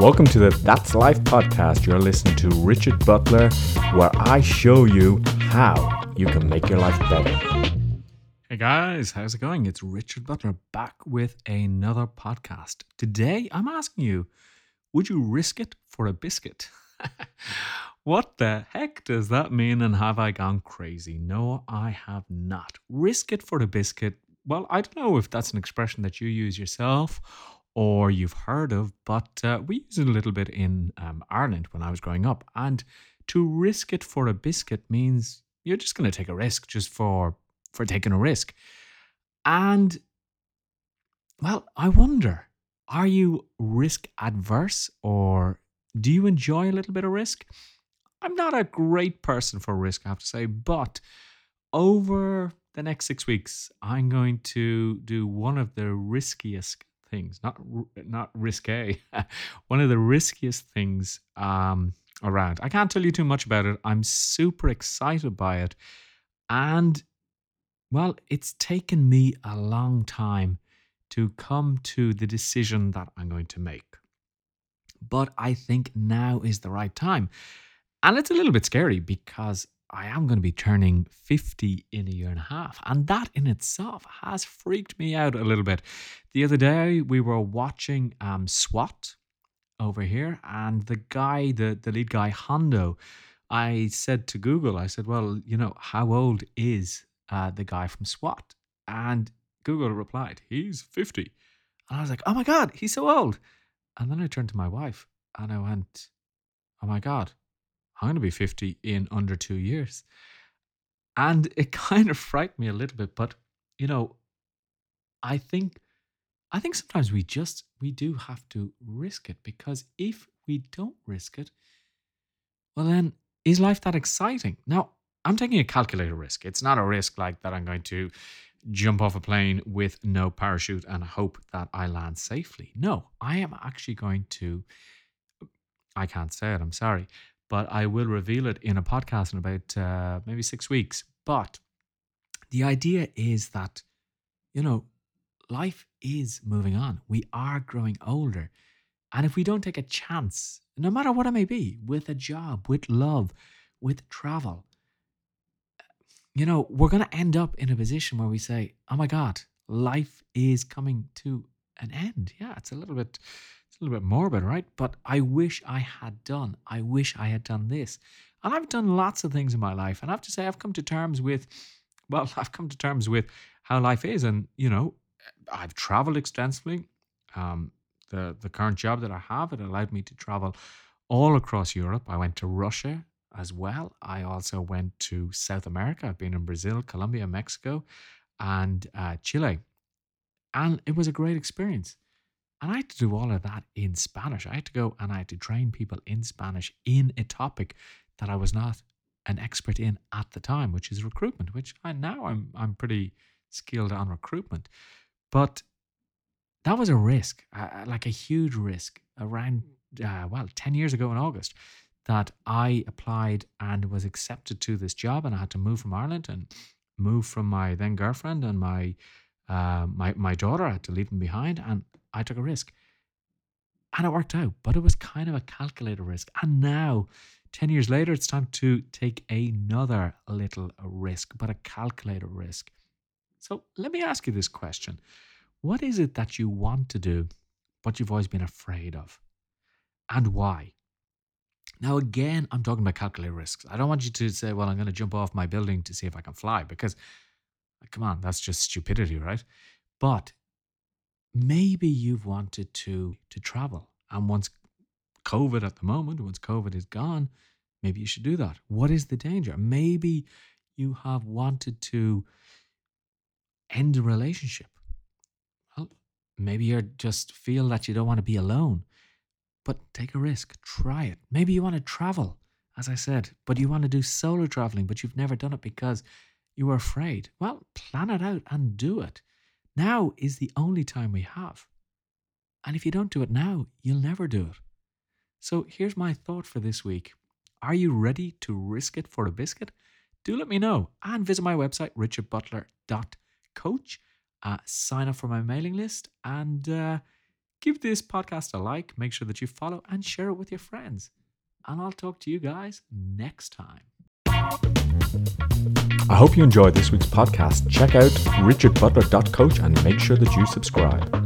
Welcome to the That's Life podcast. You're listening to Richard Butler, where I show you how you can make your life better. Hey guys, how's it going? It's Richard Butler back with another podcast. Today I'm asking you, would you risk it for a biscuit? what the heck does that mean? And have I gone crazy? No, I have not. Risk it for a biscuit. Well, I don't know if that's an expression that you use yourself or you've heard of, but uh, we use it a little bit in um, Ireland when I was growing up. And to risk it for a biscuit means you're just going to take a risk just for for taking a risk. And well, I wonder, are you risk adverse or do you enjoy a little bit of risk? I'm not a great person for risk, I have to say, but over the next six weeks, I'm going to do one of the riskiest things, not not risque, one of the riskiest things um, around. I can't tell you too much about it. I'm super excited by it, and well, it's taken me a long time to come to the decision that I'm going to make. But I think now is the right time. And it's a little bit scary because I am going to be turning 50 in a year and a half. And that in itself has freaked me out a little bit. The other day, we were watching um, SWAT over here, and the guy, the, the lead guy, Hondo, I said to Google, I said, well, you know, how old is uh, the guy from SWAT? And Google replied, he's 50. And I was like, oh my God, he's so old. And then I turned to my wife and I went, oh my God, I'm going to be 50 in under two years. And it kind of frightened me a little bit, but you know, I think I think sometimes we just we do have to risk it because if we don't risk it, well then is life that exciting? Now, I'm taking a calculated risk. It's not a risk like that I'm going to jump off a plane with no parachute and hope that I land safely. No, I am actually going to I can't say it, I'm sorry but I will reveal it in a podcast in about uh, maybe six weeks. But the idea is that, you know, life is moving on. We are growing older. And if we don't take a chance, no matter what it may be, with a job, with love, with travel, you know, we're going to end up in a position where we say, oh my God, life is coming to an end. Yeah, it's a little bit a little bit morbid, right? But I wish I had done. I wish I had done this. And I've done lots of things in my life. And I have to say, I've come to terms with, well, I've come to terms with how life is. And, you know, I've traveled extensively. Um, the, the current job that I have, it allowed me to travel all across Europe. I went to Russia as well. I also went to South America. I've been in Brazil, Colombia, Mexico, and uh, Chile. And it was a great experience. And I had to do all of that in Spanish. I had to go and I had to train people in Spanish in a topic that I was not an expert in at the time, which is recruitment, which I now I'm I'm pretty skilled on recruitment. But that was a risk, uh, like a huge risk around uh, well, 10 years ago in August that I applied and was accepted to this job and I had to move from Ireland and move from my then girlfriend and my uh, my my daughter. Had to leave them behind and I took a risk. And it worked out, but it was kind of a calculated risk. And now, 10 years later, it's time to take another little risk, but a calculated risk. So let me ask you this question What is it that you want to do, but you've always been afraid of? And why? Now, again, I'm talking about calculated risks. I don't want you to say, well, I'm going to jump off my building to see if I can fly, because, come on, that's just stupidity, right? But maybe you've wanted to to travel and once covid at the moment once covid is gone maybe you should do that. What is the danger? Maybe you have wanted to end a relationship. Well maybe you just feel that you don't want to be alone but take a risk try it. Maybe you want to travel as i said but you want to do solo traveling but you've never done it because you were afraid well plan it out and do it now is the only time we have. And if you don't do it now, you'll never do it. So here's my thought for this week. Are you ready to risk it for a biscuit? Do let me know and visit my website, richardbutler.coach. Uh, sign up for my mailing list and uh, Give this podcast a like, make sure that you follow and share it with your friends. And I'll talk to you guys next time. I hope you enjoyed this week's podcast. Check out richardbutler.coach and make sure that you subscribe.